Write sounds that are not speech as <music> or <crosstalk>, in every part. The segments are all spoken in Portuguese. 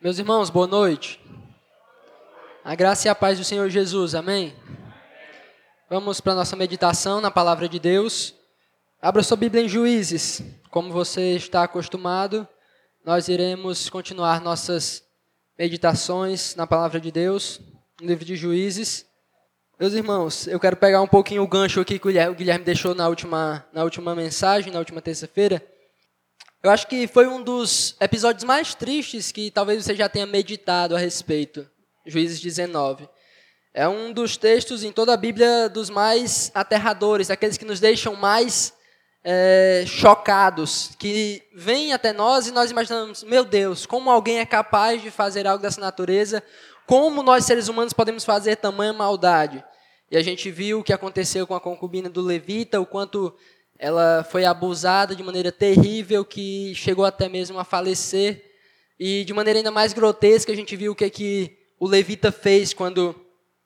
Meus irmãos, boa noite. A graça e a paz do Senhor Jesus, amém? Vamos para a nossa meditação na palavra de Deus. Abra sua Bíblia em Juízes. Como você está acostumado, nós iremos continuar nossas meditações na palavra de Deus, no livro de Juízes. Meus irmãos, eu quero pegar um pouquinho o gancho aqui que o Guilherme deixou na última, na última mensagem, na última terça-feira. Eu acho que foi um dos episódios mais tristes que talvez você já tenha meditado a respeito. Juízes 19. É um dos textos em toda a Bíblia dos mais aterradores, aqueles que nos deixam mais é, chocados, que vêm até nós e nós imaginamos, meu Deus, como alguém é capaz de fazer algo dessa natureza? Como nós seres humanos podemos fazer tamanha maldade? E a gente viu o que aconteceu com a concubina do levita, o quanto ela foi abusada de maneira terrível, que chegou até mesmo a falecer. E de maneira ainda mais grotesca, a gente viu o que, que o levita fez quando,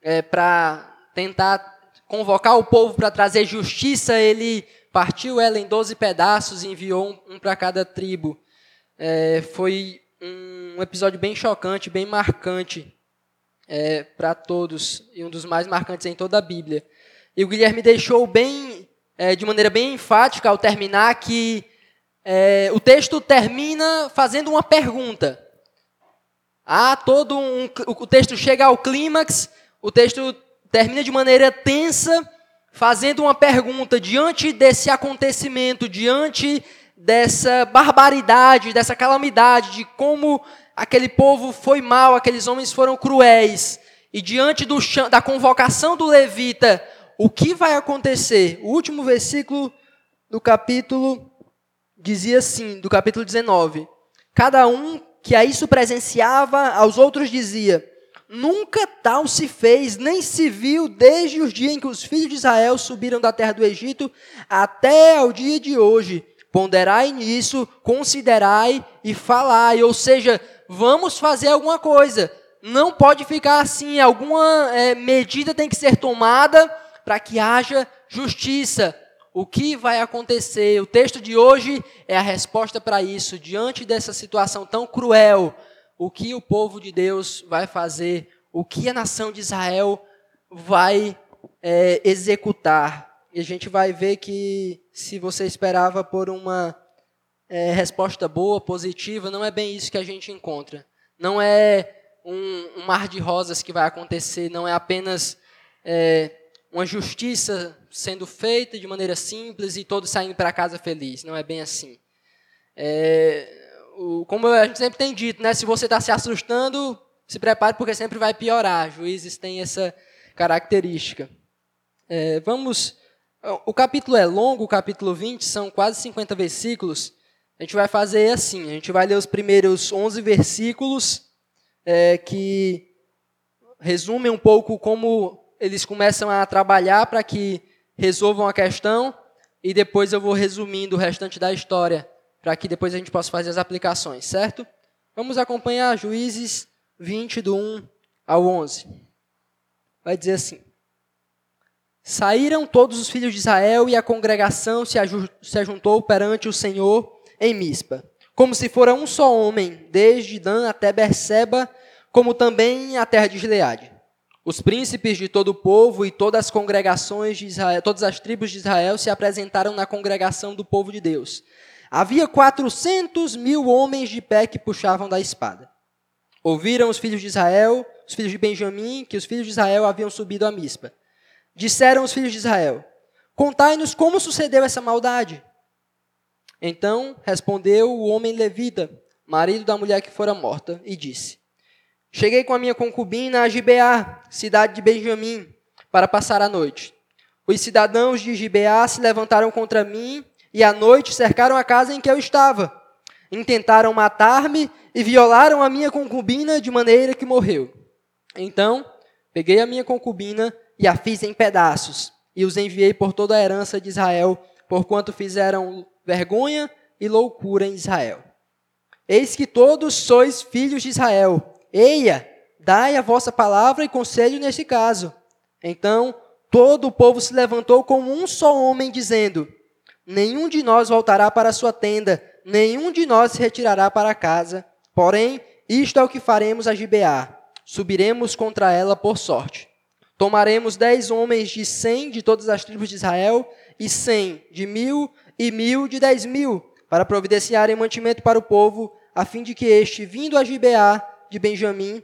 é, para tentar convocar o povo para trazer justiça, ele partiu ela em 12 pedaços e enviou um, um para cada tribo. É, foi um episódio bem chocante, bem marcante é, para todos, e um dos mais marcantes em toda a Bíblia. E o Guilherme deixou bem é, de maneira bem enfática ao terminar que é, o texto termina fazendo uma pergunta. Há todo um, o texto chega ao clímax, o texto termina de maneira tensa, fazendo uma pergunta diante desse acontecimento, diante dessa barbaridade, dessa calamidade, de como aquele povo foi mal, aqueles homens foram cruéis, e diante do, da convocação do levita, o que vai acontecer? O último versículo do capítulo dizia assim, do capítulo 19: Cada um que a isso presenciava, aos outros dizia: Nunca tal se fez, nem se viu desde os dias em que os filhos de Israel subiram da terra do Egito até ao dia de hoje. Ponderai nisso, considerai e falai. Ou seja, vamos fazer alguma coisa. Não pode ficar assim, alguma é, medida tem que ser tomada para que haja justiça. O que vai acontecer? O texto de hoje é a resposta para isso. Diante dessa situação tão cruel, o que o povo de Deus vai fazer? O que a nação de Israel vai é, executar? E a gente vai ver que se você esperava por uma é, resposta boa, positiva, não é bem isso que a gente encontra. Não é um, um mar de rosas que vai acontecer, não é apenas é, uma justiça sendo feita de maneira simples e todos saindo para casa felizes. Não é bem assim. É, o, como a gente sempre tem dito, né, se você está se assustando, se prepare porque sempre vai piorar. Juízes têm essa característica. É, vamos. O capítulo é longo, o capítulo 20, são quase 50 versículos. A gente vai fazer assim: a gente vai ler os primeiros 11 versículos, é, que resumem um pouco como eles começam a trabalhar para que resolvam a questão e depois eu vou resumindo o restante da história para que depois a gente possa fazer as aplicações, certo? Vamos acompanhar Juízes 20, do 1 ao 11. Vai dizer assim: Saíram todos os filhos de Israel e a congregação se, se ajuntou perante o Senhor em Mispa, como se fora um só homem, desde Dan até Berseba, como também a terra de Gileade. Os príncipes de todo o povo e todas as congregações de Israel, todas as tribos de Israel se apresentaram na congregação do povo de Deus. Havia quatrocentos mil homens de pé que puxavam da espada. Ouviram os filhos de Israel, os filhos de Benjamim, que os filhos de Israel haviam subido a Mispa. Disseram os filhos de Israel: Contai-nos como sucedeu essa maldade. Então respondeu o homem levita, marido da mulher que fora morta, e disse: Cheguei com a minha concubina a Gibeá, cidade de Benjamim, para passar a noite. Os cidadãos de Gibeá se levantaram contra mim e à noite cercaram a casa em que eu estava. Intentaram matar-me e violaram a minha concubina de maneira que morreu. Então, peguei a minha concubina e a fiz em pedaços e os enviei por toda a herança de Israel, porquanto fizeram vergonha e loucura em Israel. Eis que todos sois filhos de Israel Eia, dai a vossa palavra e conselho neste caso. Então todo o povo se levantou como um só homem, dizendo: Nenhum de nós voltará para a sua tenda, nenhum de nós se retirará para casa. Porém, Isto é o que faremos a Gibeá. Subiremos contra ela por sorte. Tomaremos dez homens de cem de todas as tribos de Israel, e cem de mil, e mil de dez mil, para providenciarem mantimento para o povo, a fim de que este, vindo a Gibeá de Benjamim,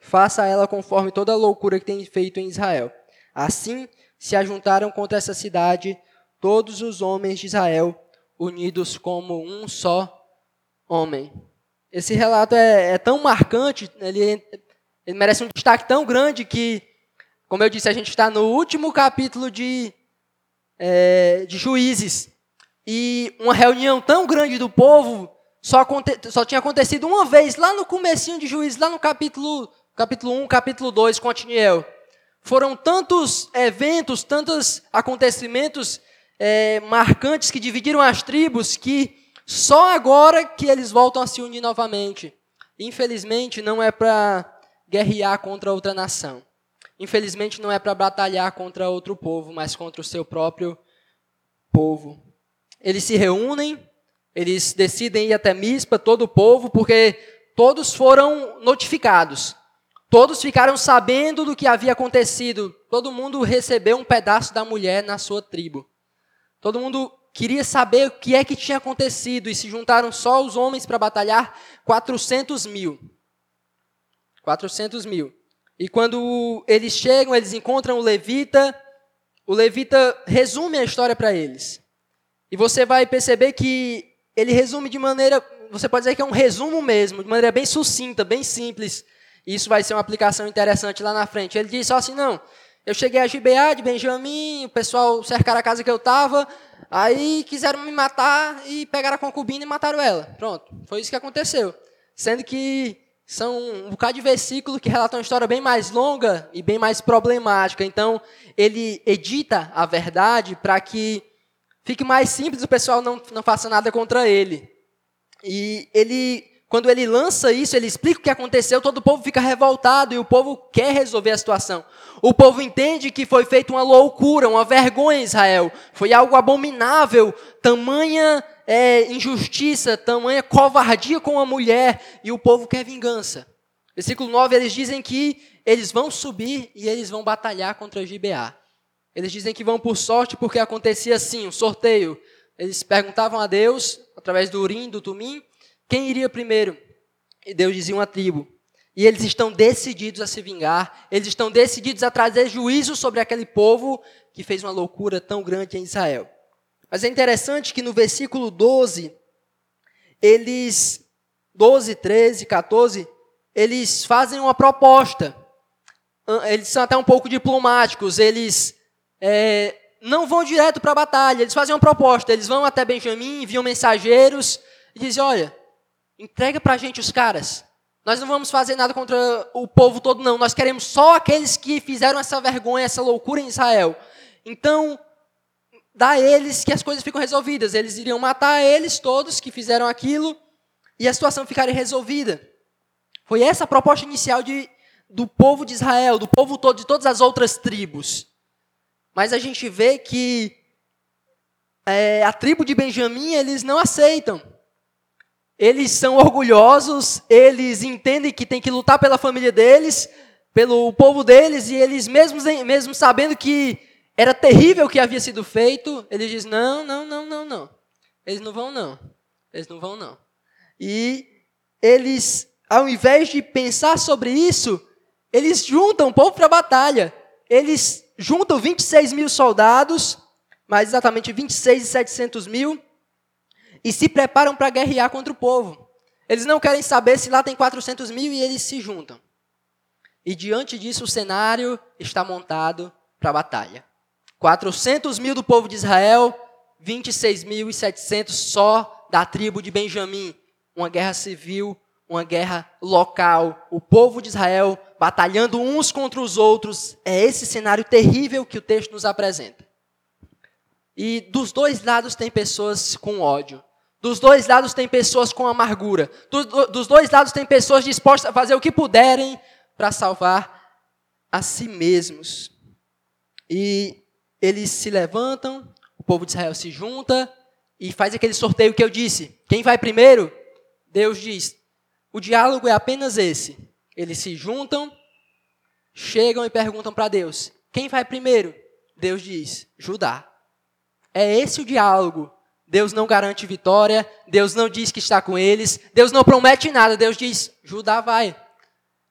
faça ela conforme toda a loucura que tem feito em Israel. Assim se ajuntaram contra essa cidade todos os homens de Israel, unidos como um só homem. Esse relato é, é tão marcante, ele, ele merece um destaque tão grande que, como eu disse, a gente está no último capítulo de, é, de Juízes. E uma reunião tão grande do povo só, só tinha acontecido uma vez, lá no comecinho de Juízes, lá no capítulo, capítulo 1, capítulo 2, com Otiniel. Foram tantos eventos, tantos acontecimentos é, marcantes que dividiram as tribos que só agora que eles voltam a se unir novamente. Infelizmente, não é para guerrear contra outra nação. Infelizmente, não é para batalhar contra outro povo, mas contra o seu próprio povo. Eles se reúnem, eles decidem ir até Mispa, todo o povo, porque todos foram notificados. Todos ficaram sabendo do que havia acontecido. Todo mundo recebeu um pedaço da mulher na sua tribo. Todo mundo queria saber o que é que tinha acontecido e se juntaram só os homens para batalhar 400 mil. 400 mil. E quando eles chegam, eles encontram o levita. O levita resume a história para eles. E você vai perceber que ele resume de maneira, você pode dizer que é um resumo mesmo, de maneira bem sucinta, bem simples. Isso vai ser uma aplicação interessante lá na frente. Ele diz só assim: não, eu cheguei a Gibeá de Benjamim, o pessoal cercaram a casa que eu estava, aí quiseram me matar e pegaram a concubina e mataram ela. Pronto, foi isso que aconteceu. Sendo que são um bocado de versículos que relatam uma história bem mais longa e bem mais problemática. Então, ele edita a verdade para que fique mais simples, o pessoal não, não faça nada contra ele. E ele quando ele lança isso, ele explica o que aconteceu, todo o povo fica revoltado e o povo quer resolver a situação. O povo entende que foi feita uma loucura, uma vergonha em Israel. Foi algo abominável, tamanha é, injustiça, tamanha covardia com a mulher, e o povo quer vingança. Versículo 9, eles dizem que eles vão subir e eles vão batalhar contra Gibeá. Eles dizem que vão por sorte porque acontecia assim, um sorteio. Eles perguntavam a Deus, através do Urim, do Tumim, quem iria primeiro? E Deus dizia uma tribo. E eles estão decididos a se vingar, eles estão decididos a trazer juízo sobre aquele povo que fez uma loucura tão grande em Israel. Mas é interessante que no versículo 12, eles, 12, 13, 14, eles fazem uma proposta. Eles são até um pouco diplomáticos, eles é, não vão direto para a batalha, eles fazem uma proposta. Eles vão até Benjamim, enviam mensageiros e dizem: Olha, Entrega para a gente os caras. Nós não vamos fazer nada contra o povo todo, não. Nós queremos só aqueles que fizeram essa vergonha, essa loucura em Israel. Então, dá a eles que as coisas ficam resolvidas. Eles iriam matar eles todos que fizeram aquilo e a situação ficaria resolvida. Foi essa a proposta inicial de, do povo de Israel, do povo todo, de todas as outras tribos. Mas a gente vê que é, a tribo de Benjamim, eles não aceitam. Eles são orgulhosos, eles entendem que tem que lutar pela família deles, pelo povo deles, e eles, mesmo, mesmo sabendo que era terrível o que havia sido feito, eles dizem: não, não, não, não, não. Eles não vão, não. Eles não vão, não. E eles, ao invés de pensar sobre isso, eles juntam o povo para a batalha. Eles juntam 26 mil soldados, mais exatamente 26 e 700 mil, e se preparam para guerrear contra o povo. Eles não querem saber se lá tem 400 mil e eles se juntam. E diante disso, o cenário está montado para a batalha. 400 mil do povo de Israel, 26.700 só da tribo de Benjamim. Uma guerra civil, uma guerra local. O povo de Israel batalhando uns contra os outros. É esse cenário terrível que o texto nos apresenta. E dos dois lados tem pessoas com ódio. Dos dois lados tem pessoas com amargura. dos dois lados tem pessoas dispostas a fazer o que puderem para salvar a si mesmos. E eles se levantam, o povo de Israel se junta e faz aquele sorteio que eu disse. Quem vai primeiro? Deus diz: o diálogo é apenas esse. Eles se juntam, chegam e perguntam para Deus: quem vai primeiro? Deus diz: Judá. É esse o diálogo. Deus não garante vitória, Deus não diz que está com eles, Deus não promete nada, Deus diz: Judá vai.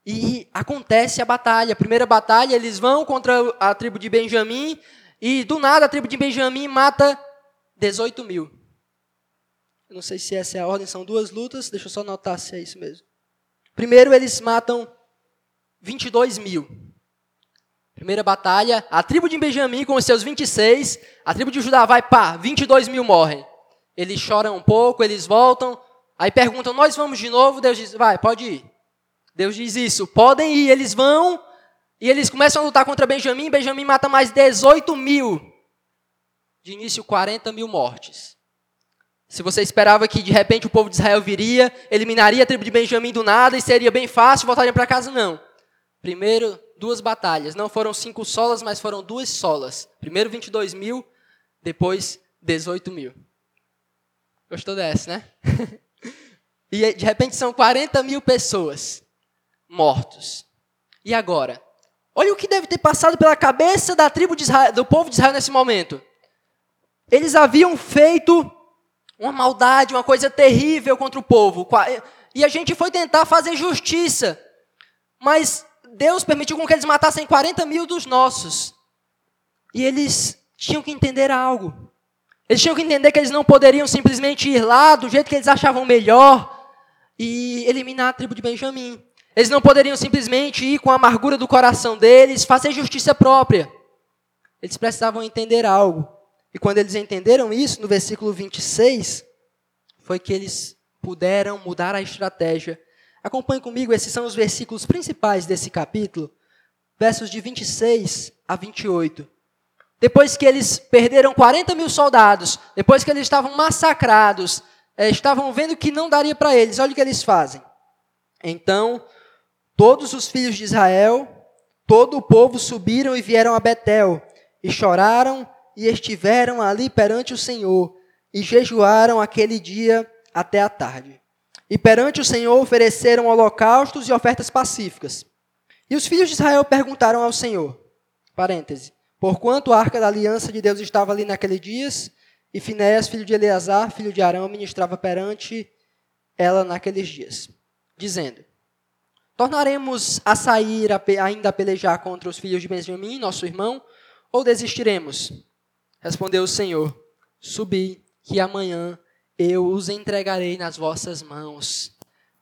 E acontece a batalha. A primeira batalha, eles vão contra a tribo de Benjamim, e do nada a tribo de Benjamim mata 18 mil. Eu não sei se essa é a ordem, são duas lutas, deixa eu só anotar se é isso mesmo. Primeiro, eles matam 22 mil. Primeira batalha, a tribo de Benjamim com os seus 26, a tribo de Judá vai, pá, 22 mil morrem. Eles choram um pouco, eles voltam, aí perguntam, nós vamos de novo? Deus diz, vai, pode ir. Deus diz isso, podem ir, eles vão, e eles começam a lutar contra Benjamim, Benjamim mata mais 18 mil. De início, 40 mil mortes. Se você esperava que de repente o povo de Israel viria, eliminaria a tribo de Benjamim do nada e seria bem fácil, voltaria para casa, não. Primeiro, duas batalhas. Não foram cinco solas, mas foram duas solas. Primeiro 22 mil, depois 18 mil. Gostou dessa, né? <laughs> e de repente são 40 mil pessoas mortos. E agora? Olha o que deve ter passado pela cabeça da tribo Israel, do povo de Israel nesse momento. Eles haviam feito uma maldade, uma coisa terrível contra o povo. E a gente foi tentar fazer justiça. Mas Deus permitiu que eles matassem 40 mil dos nossos. E eles tinham que entender algo. Eles tinham que entender que eles não poderiam simplesmente ir lá do jeito que eles achavam melhor e eliminar a tribo de Benjamim. Eles não poderiam simplesmente ir com a amargura do coração deles, fazer justiça própria. Eles precisavam entender algo. E quando eles entenderam isso, no versículo 26, foi que eles puderam mudar a estratégia Acompanhe comigo, esses são os versículos principais desse capítulo, versos de 26 a 28. Depois que eles perderam 40 mil soldados, depois que eles estavam massacrados, é, estavam vendo que não daria para eles, olha o que eles fazem. Então, todos os filhos de Israel, todo o povo subiram e vieram a Betel, e choraram e estiveram ali perante o Senhor, e jejuaram aquele dia até a tarde. E perante o Senhor ofereceram holocaustos e ofertas pacíficas. E os filhos de Israel perguntaram ao Senhor, parêntese, porquanto a arca da aliança de Deus estava ali naqueles dias, e Finéas, filho de Eleazar, filho de Arão, ministrava perante ela naqueles dias, dizendo, tornaremos a sair a ainda a pelejar contra os filhos de Benjamim, nosso irmão, ou desistiremos? Respondeu o Senhor, subi, que amanhã eu os entregarei nas vossas mãos.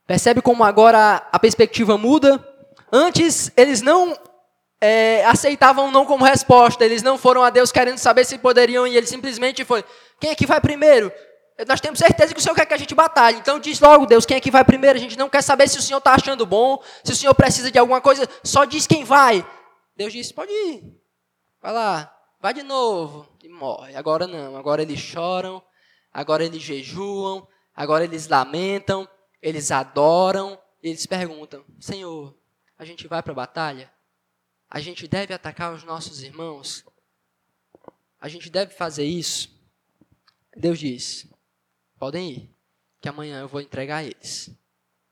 Percebe como agora a perspectiva muda? Antes eles não é, aceitavam não como resposta, eles não foram a Deus querendo saber se poderiam e ele simplesmente foi: quem é que vai primeiro? Nós temos certeza que o Senhor quer que a gente batalhe. Então diz logo, Deus, quem é que vai primeiro? A gente não quer saber se o Senhor está achando bom, se o Senhor precisa de alguma coisa, só diz quem vai. Deus disse: pode ir. Vai lá, vai de novo. E morre. Agora não, agora eles choram, agora eles jejuam, agora eles lamentam, eles adoram, eles perguntam: Senhor, a gente vai para a batalha? A gente deve atacar os nossos irmãos? A gente deve fazer isso? Deus diz: podem ir, que amanhã eu vou entregar eles.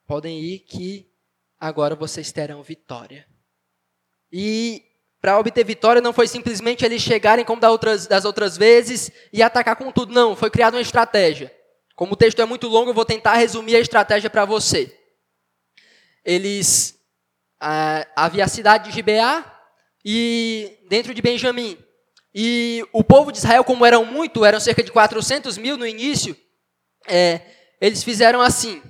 Podem ir, que agora vocês terão vitória. E para obter vitória não foi simplesmente eles chegarem como das outras vezes e atacar com tudo. Não, foi criada uma estratégia. Como o texto é muito longo, eu vou tentar resumir a estratégia para você. Eles ah, havia a cidade de Gibeá e dentro de Benjamim. E o povo de Israel, como eram muito, eram cerca de 400 mil no início, é, eles fizeram assim.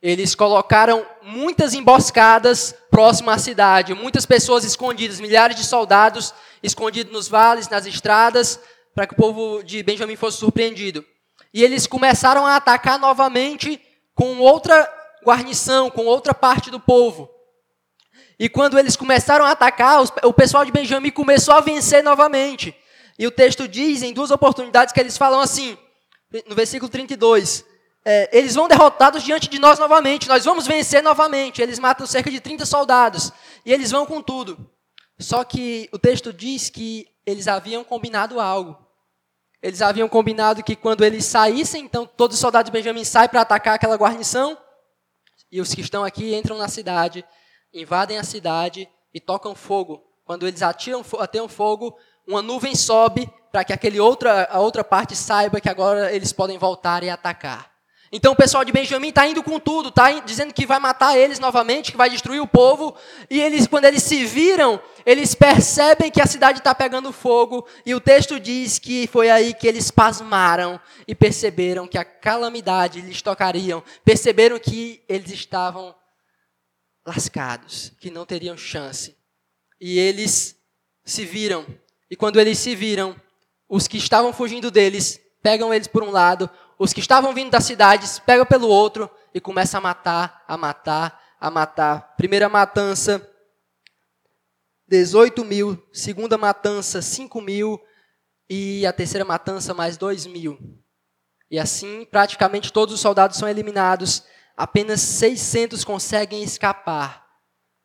Eles colocaram muitas emboscadas próximo à cidade, muitas pessoas escondidas, milhares de soldados escondidos nos vales, nas estradas, para que o povo de Benjamim fosse surpreendido. E eles começaram a atacar novamente com outra guarnição, com outra parte do povo. E quando eles começaram a atacar, o pessoal de Benjamim começou a vencer novamente. E o texto diz em duas oportunidades que eles falam assim, no versículo 32, é, eles vão derrotados diante de nós novamente, nós vamos vencer novamente. Eles matam cerca de 30 soldados e eles vão com tudo. Só que o texto diz que eles haviam combinado algo. Eles haviam combinado que quando eles saíssem, então todos os soldados de Benjamim saem para atacar aquela guarnição. e os que estão aqui entram na cidade, invadem a cidade e tocam fogo. Quando eles atiram, atiram fogo, uma nuvem sobe para que aquele outra, a outra parte saiba que agora eles podem voltar e atacar. Então o pessoal de Benjamim está indo com tudo, está dizendo que vai matar eles novamente, que vai destruir o povo. E eles, quando eles se viram, eles percebem que a cidade está pegando fogo. E o texto diz que foi aí que eles pasmaram e perceberam que a calamidade lhes tocariam. Perceberam que eles estavam lascados, que não teriam chance. E eles se viram. E quando eles se viram, os que estavam fugindo deles pegam eles por um lado, os que estavam vindo das cidades pegam pelo outro e começam a matar, a matar, a matar. Primeira matança, 18 mil. Segunda matança, 5 mil. E a terceira matança, mais 2 mil. E assim, praticamente todos os soldados são eliminados. Apenas 600 conseguem escapar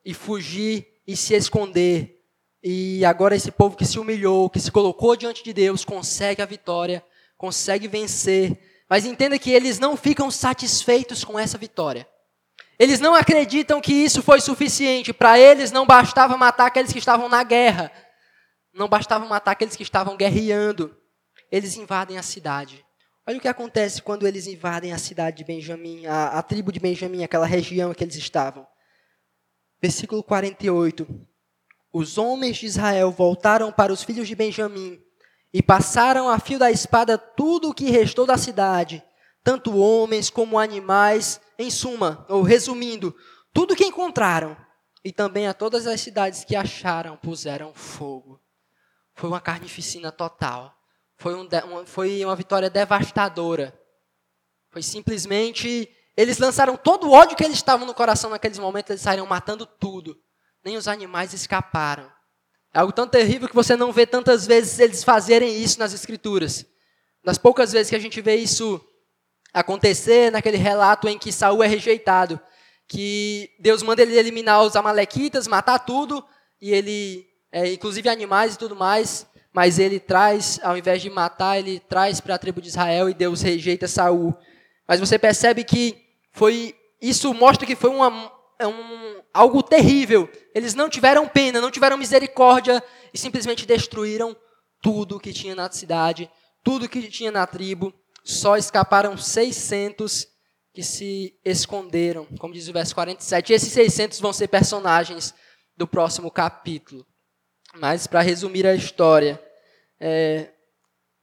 e fugir e se esconder. E agora esse povo que se humilhou, que se colocou diante de Deus, consegue a vitória, consegue vencer mas entenda que eles não ficam satisfeitos com essa vitória. Eles não acreditam que isso foi suficiente. Para eles não bastava matar aqueles que estavam na guerra. Não bastava matar aqueles que estavam guerreando. Eles invadem a cidade. Olha o que acontece quando eles invadem a cidade de Benjamim, a, a tribo de Benjamim, aquela região em que eles estavam. Versículo 48. Os homens de Israel voltaram para os filhos de Benjamim e passaram a fio da espada tudo o que restou da cidade, tanto homens como animais, em suma, ou resumindo, tudo o que encontraram, e também a todas as cidades que acharam puseram fogo. Foi uma carnificina total. Foi, um, uma, foi uma vitória devastadora. Foi simplesmente. Eles lançaram todo o ódio que eles estavam no coração naqueles momentos, eles saíram matando tudo. Nem os animais escaparam. É algo tão terrível que você não vê tantas vezes eles fazerem isso nas escrituras. Das poucas vezes que a gente vê isso acontecer naquele relato em que Saul é rejeitado, que Deus manda ele eliminar os amalequitas, matar tudo, e ele, é, inclusive animais e tudo mais, mas ele traz, ao invés de matar, ele traz para a tribo de Israel e Deus rejeita Saul. Mas você percebe que foi isso mostra que foi uma, é um, algo terrível. Eles não tiveram pena, não tiveram misericórdia e simplesmente destruíram tudo que tinha na cidade, tudo que tinha na tribo. Só escaparam 600 que se esconderam, como diz o verso 47. E esses 600 vão ser personagens do próximo capítulo. Mas, para resumir a história, é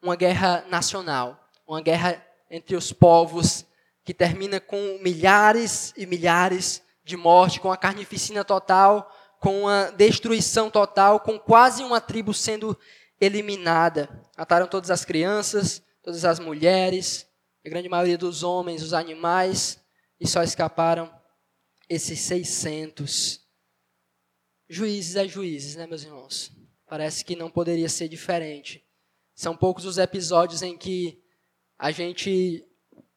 uma guerra nacional, uma guerra entre os povos que termina com milhares e milhares de morte, com a carnificina total, com a destruição total, com quase uma tribo sendo eliminada. Mataram todas as crianças, todas as mulheres, a grande maioria dos homens, os animais, e só escaparam esses 600. Juízes é juízes, né, meus irmãos? Parece que não poderia ser diferente. São poucos os episódios em que a gente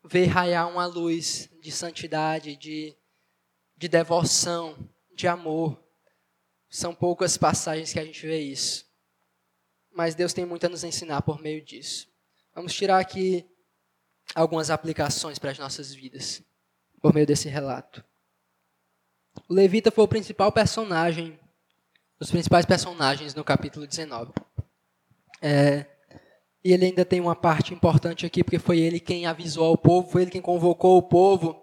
vê raiar uma luz de santidade, de de devoção, de amor. São poucas passagens que a gente vê isso. Mas Deus tem muito a nos ensinar por meio disso. Vamos tirar aqui algumas aplicações para as nossas vidas, por meio desse relato. O levita foi o principal personagem, os principais personagens no capítulo 19. É, e ele ainda tem uma parte importante aqui, porque foi ele quem avisou ao povo, foi ele quem convocou o povo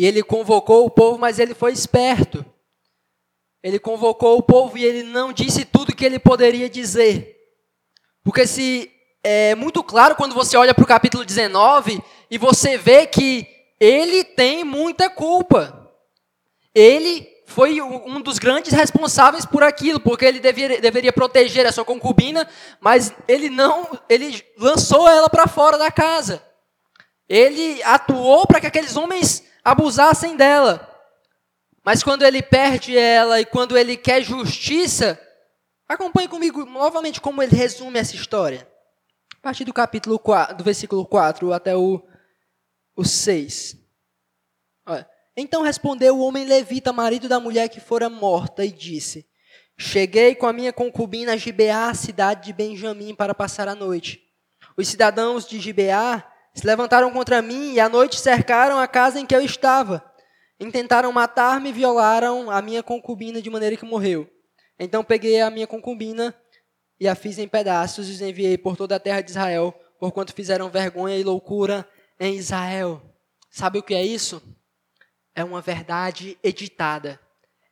e ele convocou o povo, mas ele foi esperto. Ele convocou o povo e ele não disse tudo que ele poderia dizer. Porque se é muito claro quando você olha para o capítulo 19 e você vê que ele tem muita culpa. Ele foi um dos grandes responsáveis por aquilo, porque ele deveria, deveria proteger a sua concubina, mas ele não, ele lançou ela para fora da casa. Ele atuou para que aqueles homens abusassem dela. Mas quando ele perde ela e quando ele quer justiça, acompanhe comigo novamente como ele resume essa história. A partir do capítulo 4, do versículo 4 até o, o 6. Olha. Então respondeu o homem levita, marido da mulher que fora morta, e disse: Cheguei com a minha concubina a Gibeá, cidade de Benjamim, para passar a noite. Os cidadãos de Gibeá se levantaram contra mim e à noite cercaram a casa em que eu estava. Intentaram matar-me e violaram a minha concubina de maneira que morreu. Então peguei a minha concubina e a fiz em pedaços e os enviei por toda a terra de Israel, porquanto fizeram vergonha e loucura em Israel. Sabe o que é isso? É uma verdade editada.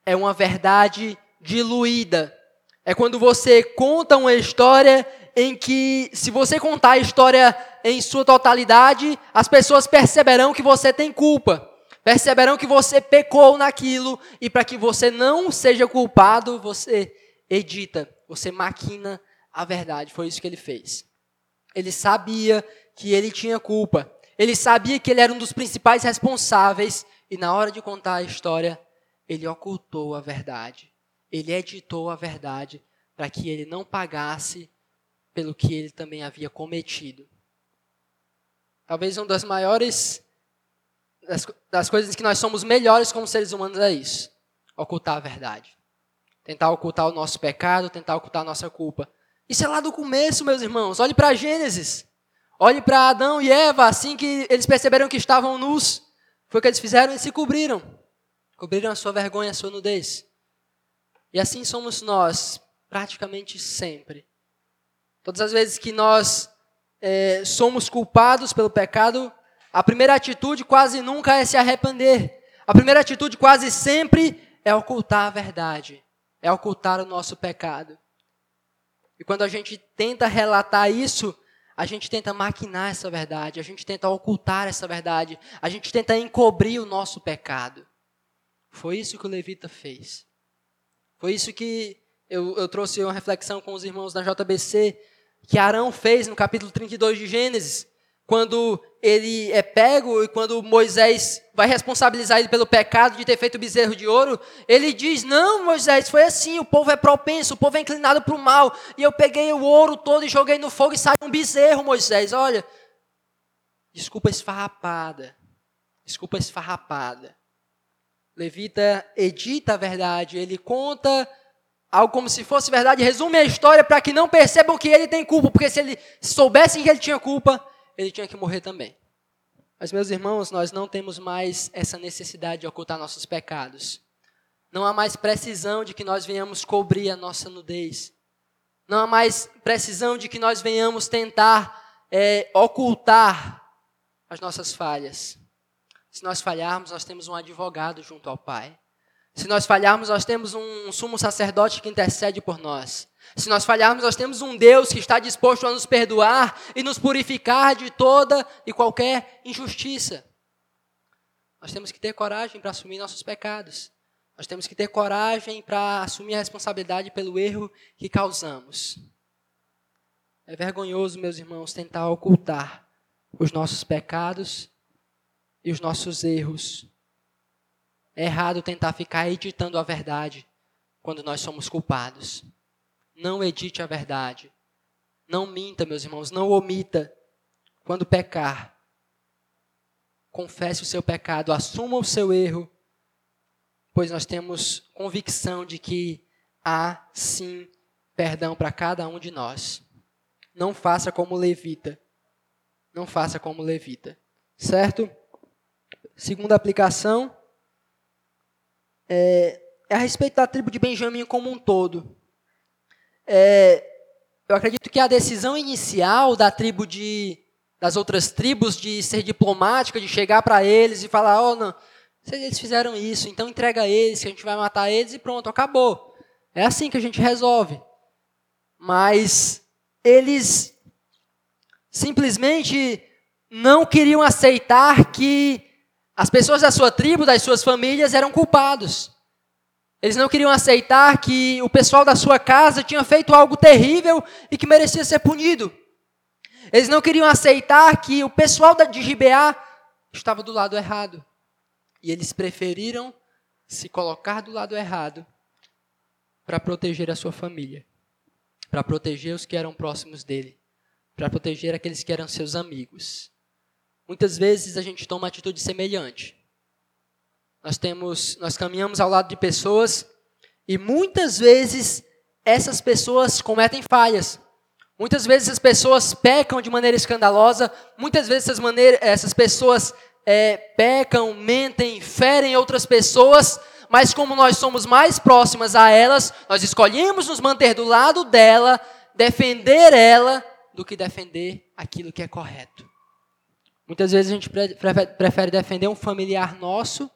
É uma verdade diluída. É quando você conta uma história em que, se você contar a história em sua totalidade, as pessoas perceberão que você tem culpa. Perceberão que você pecou naquilo e para que você não seja culpado, você edita, você maquina a verdade. Foi isso que ele fez. Ele sabia que ele tinha culpa. Ele sabia que ele era um dos principais responsáveis e na hora de contar a história, ele ocultou a verdade. Ele editou a verdade para que ele não pagasse pelo que ele também havia cometido. Talvez uma das maiores das, das coisas que nós somos melhores como seres humanos é isso: ocultar a verdade. Tentar ocultar o nosso pecado, tentar ocultar a nossa culpa. Isso é lá do começo, meus irmãos. Olhe para Gênesis. Olhe para Adão e Eva, assim que eles perceberam que estavam nus. Foi o que eles fizeram e se cobriram. Cobriram a sua vergonha, a sua nudez. E assim somos nós, praticamente sempre. Todas as vezes que nós é, somos culpados pelo pecado, a primeira atitude quase nunca é se arrepender. A primeira atitude quase sempre é ocultar a verdade, é ocultar o nosso pecado. E quando a gente tenta relatar isso, a gente tenta maquinar essa verdade, a gente tenta ocultar essa verdade, a gente tenta encobrir o nosso pecado. Foi isso que o levita fez. Foi isso que eu, eu trouxe uma reflexão com os irmãos da JBC, que Arão fez no capítulo 32 de Gênesis quando ele é pego e quando Moisés vai responsabilizar ele pelo pecado de ter feito o bezerro de ouro, ele diz: Não, Moisés, foi assim, o povo é propenso, o povo é inclinado para o mal, e eu peguei o ouro todo e joguei no fogo e saiu um bezerro, Moisés. Olha, desculpa esfarrapada, desculpa esfarrapada. Levita edita a verdade, ele conta algo como se fosse verdade, resume a história para que não percebam que ele tem culpa, porque se ele soubessem que ele tinha culpa, ele tinha que morrer também. Mas, meus irmãos, nós não temos mais essa necessidade de ocultar nossos pecados. Não há mais precisão de que nós venhamos cobrir a nossa nudez. Não há mais precisão de que nós venhamos tentar é, ocultar as nossas falhas. Se nós falharmos, nós temos um advogado junto ao Pai. Se nós falharmos, nós temos um sumo sacerdote que intercede por nós. Se nós falharmos, nós temos um Deus que está disposto a nos perdoar e nos purificar de toda e qualquer injustiça. Nós temos que ter coragem para assumir nossos pecados. Nós temos que ter coragem para assumir a responsabilidade pelo erro que causamos. É vergonhoso, meus irmãos, tentar ocultar os nossos pecados e os nossos erros. É errado tentar ficar editando a verdade quando nós somos culpados. Não edite a verdade. Não minta, meus irmãos, não omita. Quando pecar, confesse o seu pecado, assuma o seu erro, pois nós temos convicção de que há sim perdão para cada um de nós. Não faça como levita. Não faça como levita. Certo? Segunda aplicação é, é a respeito da tribo de Benjamim como um todo. É, eu acredito que a decisão inicial da tribo de das outras tribos de ser diplomática, de chegar para eles e falar, oh, não, eles fizeram isso, então entrega eles, que a gente vai matar eles e pronto, acabou. É assim que a gente resolve. Mas eles simplesmente não queriam aceitar que as pessoas da sua tribo, das suas famílias eram culpados. Eles não queriam aceitar que o pessoal da sua casa tinha feito algo terrível e que merecia ser punido. Eles não queriam aceitar que o pessoal de Gibeá estava do lado errado. E eles preferiram se colocar do lado errado para proteger a sua família, para proteger os que eram próximos dele, para proteger aqueles que eram seus amigos. Muitas vezes a gente toma uma atitude semelhante. Nós temos, nós caminhamos ao lado de pessoas e muitas vezes essas pessoas cometem falhas. Muitas vezes as pessoas pecam de maneira escandalosa, muitas vezes essas, maneiras, essas pessoas é, pecam, mentem, ferem outras pessoas, mas como nós somos mais próximas a elas, nós escolhemos nos manter do lado dela, defender ela, do que defender aquilo que é correto. Muitas vezes a gente prefere defender um familiar nosso,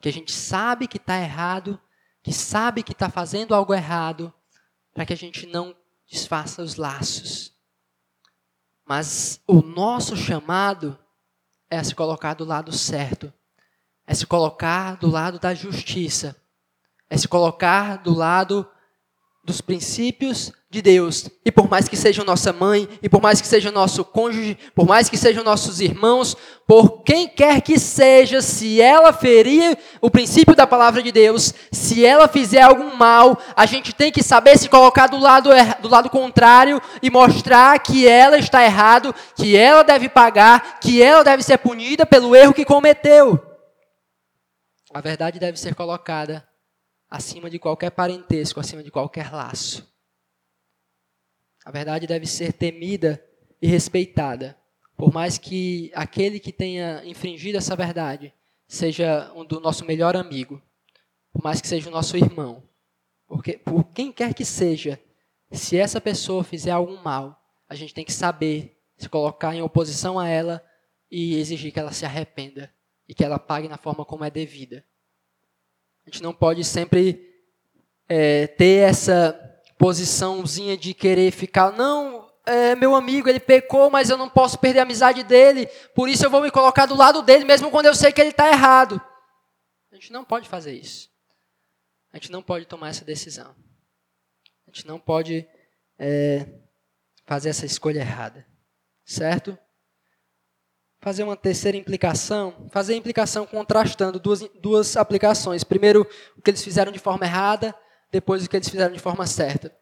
que a gente sabe que está errado, que sabe que está fazendo algo errado, para que a gente não desfaça os laços. Mas o nosso chamado é se colocar do lado certo, é se colocar do lado da justiça, é se colocar do lado dos princípios de Deus. E por mais que seja nossa mãe, e por mais que seja nosso cônjuge, por mais que sejam nossos irmãos, por quem quer que seja, se ela ferir o princípio da palavra de Deus, se ela fizer algum mal, a gente tem que saber se colocar do lado, do lado contrário e mostrar que ela está errado, que ela deve pagar, que ela deve ser punida pelo erro que cometeu. A verdade deve ser colocada acima de qualquer parentesco, acima de qualquer laço. A verdade deve ser temida e respeitada, por mais que aquele que tenha infringido essa verdade seja um do nosso melhor amigo, por mais que seja o nosso irmão, porque por quem quer que seja, se essa pessoa fizer algum mal, a gente tem que saber se colocar em oposição a ela e exigir que ela se arrependa e que ela pague na forma como é devida. A gente não pode sempre é, ter essa posiçãozinha de querer ficar, não, é, meu amigo, ele pecou, mas eu não posso perder a amizade dele, por isso eu vou me colocar do lado dele, mesmo quando eu sei que ele está errado. A gente não pode fazer isso. A gente não pode tomar essa decisão. A gente não pode é, fazer essa escolha errada. Certo? Fazer uma terceira implicação, fazer a implicação contrastando duas, duas aplicações. Primeiro, o que eles fizeram de forma errada, depois o que eles fizeram de forma certa.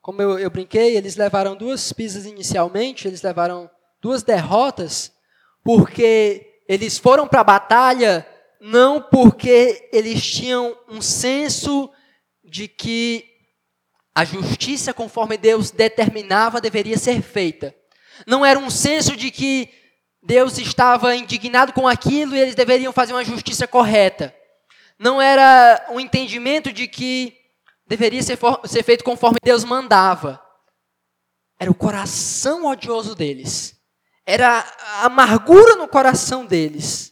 Como eu, eu brinquei, eles levaram duas pisas inicialmente, eles levaram duas derrotas, porque eles foram para a batalha não porque eles tinham um senso de que a justiça conforme Deus determinava deveria ser feita. Não era um senso de que Deus estava indignado com aquilo e eles deveriam fazer uma justiça correta. Não era um entendimento de que deveria ser, ser feito conforme Deus mandava. Era o coração odioso deles. Era a amargura no coração deles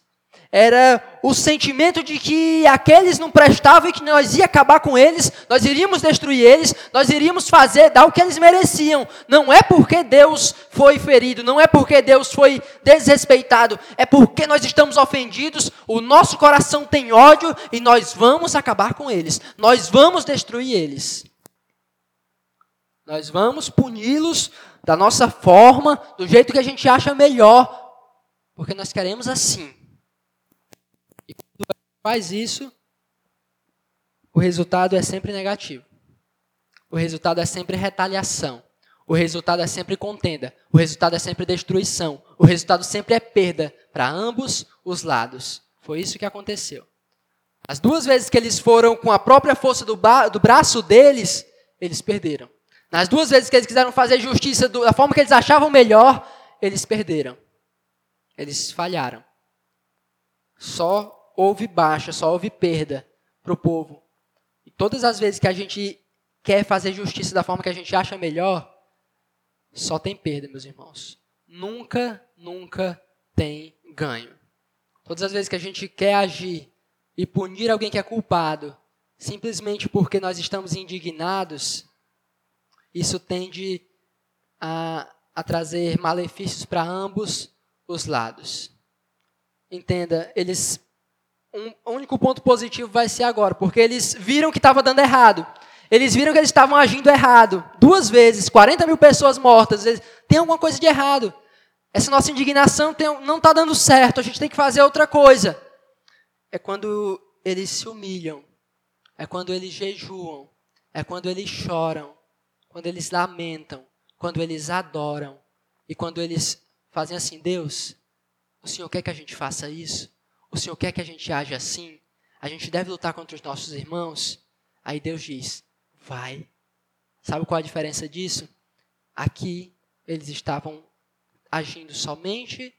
era o sentimento de que aqueles não prestavam e que nós ia acabar com eles, nós iríamos destruir eles, nós iríamos fazer, dar o que eles mereciam. Não é porque Deus foi ferido, não é porque Deus foi desrespeitado, é porque nós estamos ofendidos, o nosso coração tem ódio e nós vamos acabar com eles, nós vamos destruir eles. Nós vamos puni-los da nossa forma, do jeito que a gente acha melhor, porque nós queremos assim faz isso, o resultado é sempre negativo. O resultado é sempre retaliação. O resultado é sempre contenda. O resultado é sempre destruição. O resultado sempre é perda para ambos os lados. Foi isso que aconteceu. As duas vezes que eles foram com a própria força do, do braço deles, eles perderam. Nas duas vezes que eles quiseram fazer justiça da forma que eles achavam melhor, eles perderam. Eles falharam. Só houve baixa, só houve perda para o povo. E todas as vezes que a gente quer fazer justiça da forma que a gente acha melhor, só tem perda, meus irmãos. Nunca, nunca tem ganho. Todas as vezes que a gente quer agir e punir alguém que é culpado, simplesmente porque nós estamos indignados, isso tende a, a trazer malefícios para ambos os lados. Entenda, eles um único ponto positivo vai ser agora, porque eles viram que estava dando errado. Eles viram que eles estavam agindo errado. Duas vezes, 40 mil pessoas mortas. Tem alguma coisa de errado. Essa nossa indignação tem, não está dando certo. A gente tem que fazer outra coisa. É quando eles se humilham. É quando eles jejuam. É quando eles choram. Quando eles lamentam. Quando eles adoram. E quando eles fazem assim: Deus, o Senhor quer que a gente faça isso? O Senhor quer que a gente age assim? A gente deve lutar contra os nossos irmãos? Aí Deus diz: vai. Sabe qual a diferença disso? Aqui eles estavam agindo somente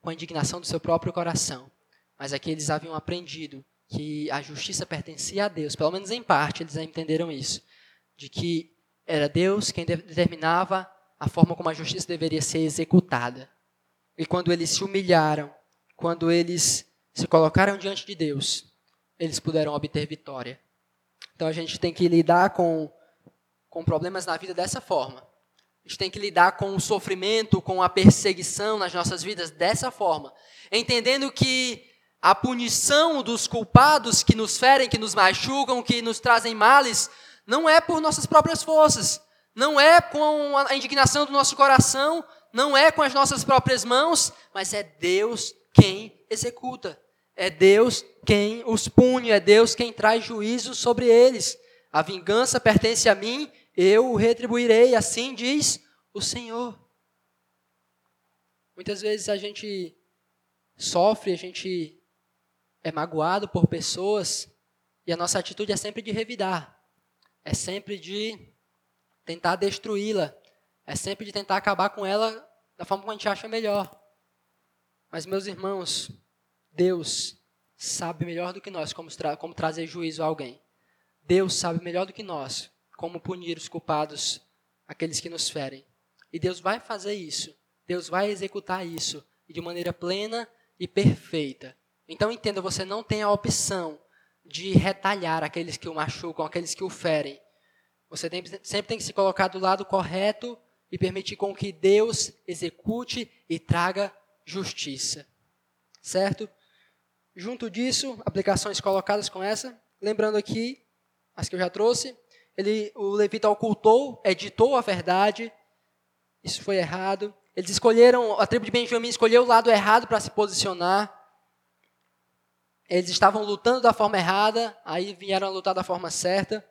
com a indignação do seu próprio coração. Mas aqui eles haviam aprendido que a justiça pertencia a Deus, pelo menos em parte eles entenderam isso, de que era Deus quem determinava a forma como a justiça deveria ser executada. E quando eles se humilharam, quando eles se colocaram diante de Deus, eles puderam obter vitória. Então a gente tem que lidar com, com problemas na vida dessa forma. A gente tem que lidar com o sofrimento, com a perseguição nas nossas vidas dessa forma. Entendendo que a punição dos culpados que nos ferem, que nos machucam, que nos trazem males, não é por nossas próprias forças, não é com a indignação do nosso coração, não é com as nossas próprias mãos, mas é Deus quem executa. É Deus quem os pune, é Deus quem traz juízo sobre eles. A vingança pertence a mim, eu o retribuirei, assim diz o Senhor. Muitas vezes a gente sofre, a gente é magoado por pessoas e a nossa atitude é sempre de revidar, é sempre de tentar destruí-la, é sempre de tentar acabar com ela da forma como a gente acha melhor. Mas, meus irmãos, Deus sabe melhor do que nós como, tra como trazer juízo a alguém. Deus sabe melhor do que nós como punir os culpados, aqueles que nos ferem. E Deus vai fazer isso. Deus vai executar isso de maneira plena e perfeita. Então entenda, você não tem a opção de retalhar aqueles que o machucam, aqueles que o ferem. Você tem, sempre tem que se colocar do lado correto e permitir com que Deus execute e traga justiça. Certo? Junto disso, aplicações colocadas com essa, lembrando aqui as que eu já trouxe, ele, o levita ocultou, editou a verdade, isso foi errado. Eles escolheram, a tribo de Benjamim escolheu o lado errado para se posicionar. Eles estavam lutando da forma errada, aí vieram a lutar da forma certa.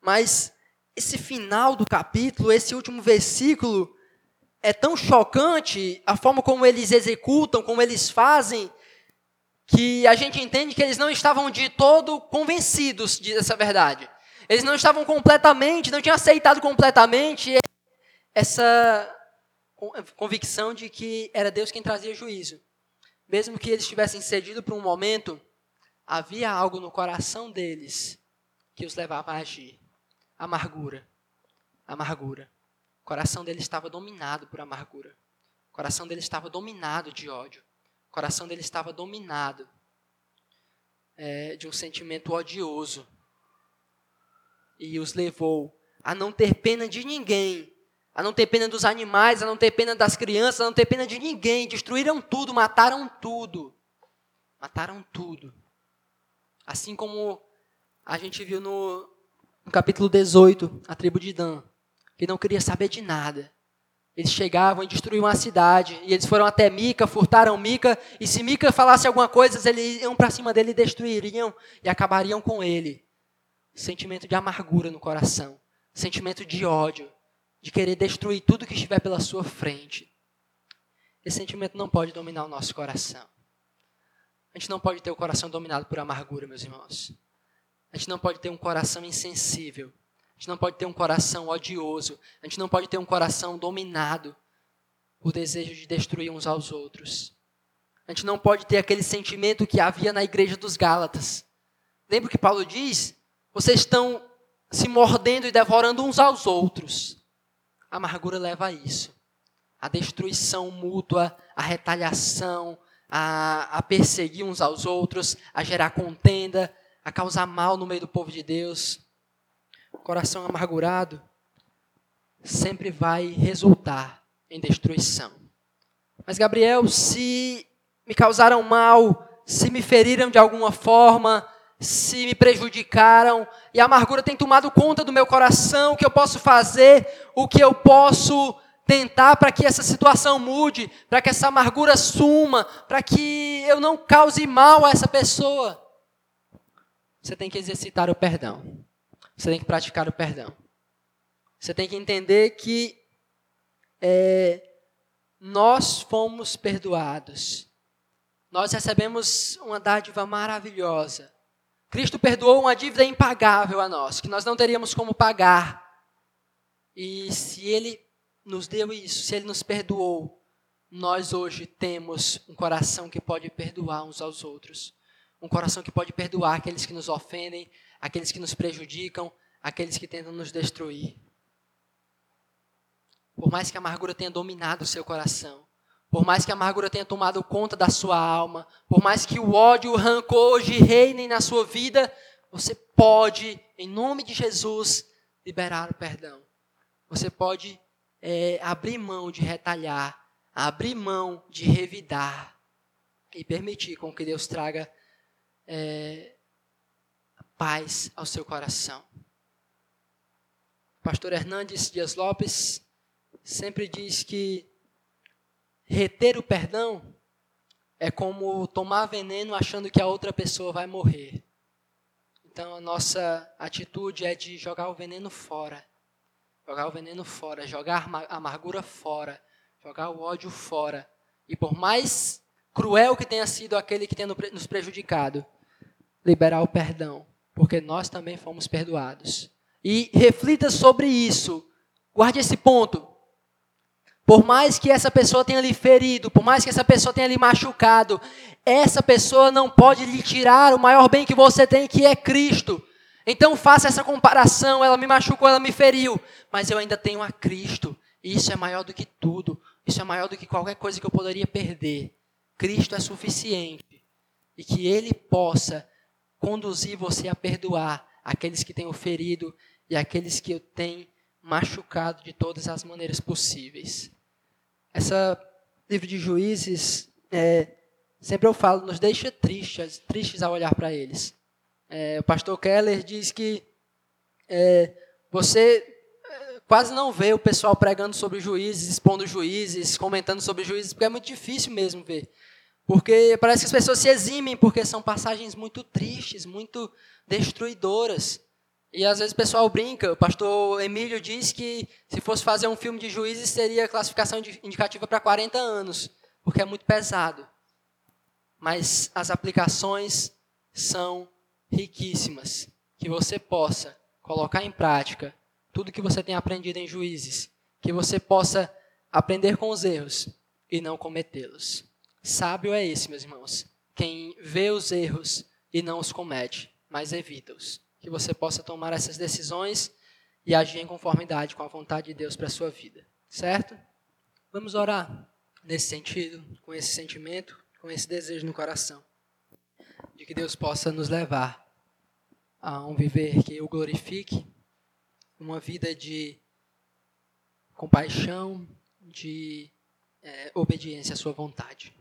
Mas esse final do capítulo, esse último versículo, é tão chocante a forma como eles executam, como eles fazem, que a gente entende que eles não estavam de todo convencidos dessa verdade. Eles não estavam completamente, não tinham aceitado completamente essa convicção de que era Deus quem trazia juízo. Mesmo que eles tivessem cedido por um momento, havia algo no coração deles que os levava a agir. Amargura. Amargura. O coração deles estava dominado por amargura. O coração deles estava dominado de ódio. O coração deles estava dominado é, de um sentimento odioso. E os levou a não ter pena de ninguém, a não ter pena dos animais, a não ter pena das crianças, a não ter pena de ninguém. Destruíram tudo, mataram tudo. Mataram tudo. Assim como a gente viu no, no capítulo 18, a tribo de Dan, que não queria saber de nada. Eles chegavam e destruíam a cidade. E eles foram até Mica, furtaram Mica. E se Mica falasse alguma coisa, eles iam para cima dele e destruiriam e acabariam com ele. Sentimento de amargura no coração. Sentimento de ódio de querer destruir tudo que estiver pela sua frente. Esse sentimento não pode dominar o nosso coração. A gente não pode ter o coração dominado por amargura, meus irmãos. A gente não pode ter um coração insensível. Gente não pode ter um coração odioso. A gente não pode ter um coração dominado por desejo de destruir uns aos outros. A gente não pode ter aquele sentimento que havia na igreja dos Gálatas. Lembra que Paulo diz? Vocês estão se mordendo e devorando uns aos outros. A amargura leva a isso. A destruição mútua, a retaliação, a, a perseguir uns aos outros, a gerar contenda, a causar mal no meio do povo de Deus. Coração amargurado sempre vai resultar em destruição. Mas, Gabriel, se me causaram mal, se me feriram de alguma forma, se me prejudicaram e a amargura tem tomado conta do meu coração, o que eu posso fazer, o que eu posso tentar para que essa situação mude, para que essa amargura suma, para que eu não cause mal a essa pessoa. Você tem que exercitar o perdão. Você tem que praticar o perdão. Você tem que entender que é, nós fomos perdoados. Nós recebemos uma dádiva maravilhosa. Cristo perdoou uma dívida impagável a nós, que nós não teríamos como pagar. E se Ele nos deu isso, se Ele nos perdoou, nós hoje temos um coração que pode perdoar uns aos outros. Um coração que pode perdoar aqueles que nos ofendem, aqueles que nos prejudicam, aqueles que tentam nos destruir. Por mais que a amargura tenha dominado o seu coração, por mais que a amargura tenha tomado conta da sua alma, por mais que o ódio o rancor hoje reinem na sua vida, você pode, em nome de Jesus, liberar o perdão. Você pode é, abrir mão de retalhar, abrir mão de revidar e permitir com que Deus traga é, paz ao seu coração. Pastor Hernandes Dias Lopes sempre diz que reter o perdão é como tomar veneno achando que a outra pessoa vai morrer. Então a nossa atitude é de jogar o veneno fora. Jogar o veneno fora, jogar a amargura fora, jogar o ódio fora. E por mais cruel que tenha sido aquele que tenha nos prejudicado, liberar o perdão, porque nós também fomos perdoados. E reflita sobre isso. Guarde esse ponto. Por mais que essa pessoa tenha lhe ferido, por mais que essa pessoa tenha lhe machucado, essa pessoa não pode lhe tirar o maior bem que você tem, que é Cristo. Então faça essa comparação, ela me machucou, ela me feriu, mas eu ainda tenho a Cristo. Isso é maior do que tudo. Isso é maior do que qualquer coisa que eu poderia perder. Cristo é suficiente. E que Ele possa conduzir você a perdoar aqueles que têm oferido e aqueles que eu tenho machucado de todas as maneiras possíveis. Essa livro de Juízes, é, sempre eu falo, nos deixa tristes, tristes ao olhar para eles. É, o pastor Keller diz que é, você é, quase não vê o pessoal pregando sobre juízes, expondo juízes, comentando sobre juízes, porque é muito difícil mesmo ver. Porque parece que as pessoas se eximem, porque são passagens muito tristes, muito destruidoras. E às vezes o pessoal brinca, o pastor Emílio diz que se fosse fazer um filme de juízes seria classificação indicativa para 40 anos, porque é muito pesado. Mas as aplicações são riquíssimas, que você possa colocar em prática tudo que você tem aprendido em juízes, que você possa aprender com os erros e não cometê-los. Sábio é esse, meus irmãos, quem vê os erros e não os comete, mas evita-os que você possa tomar essas decisões e agir em conformidade com a vontade de Deus para a sua vida. Certo? Vamos orar nesse sentido, com esse sentimento, com esse desejo no coração, de que Deus possa nos levar a um viver que o glorifique, uma vida de compaixão, de é, obediência à sua vontade.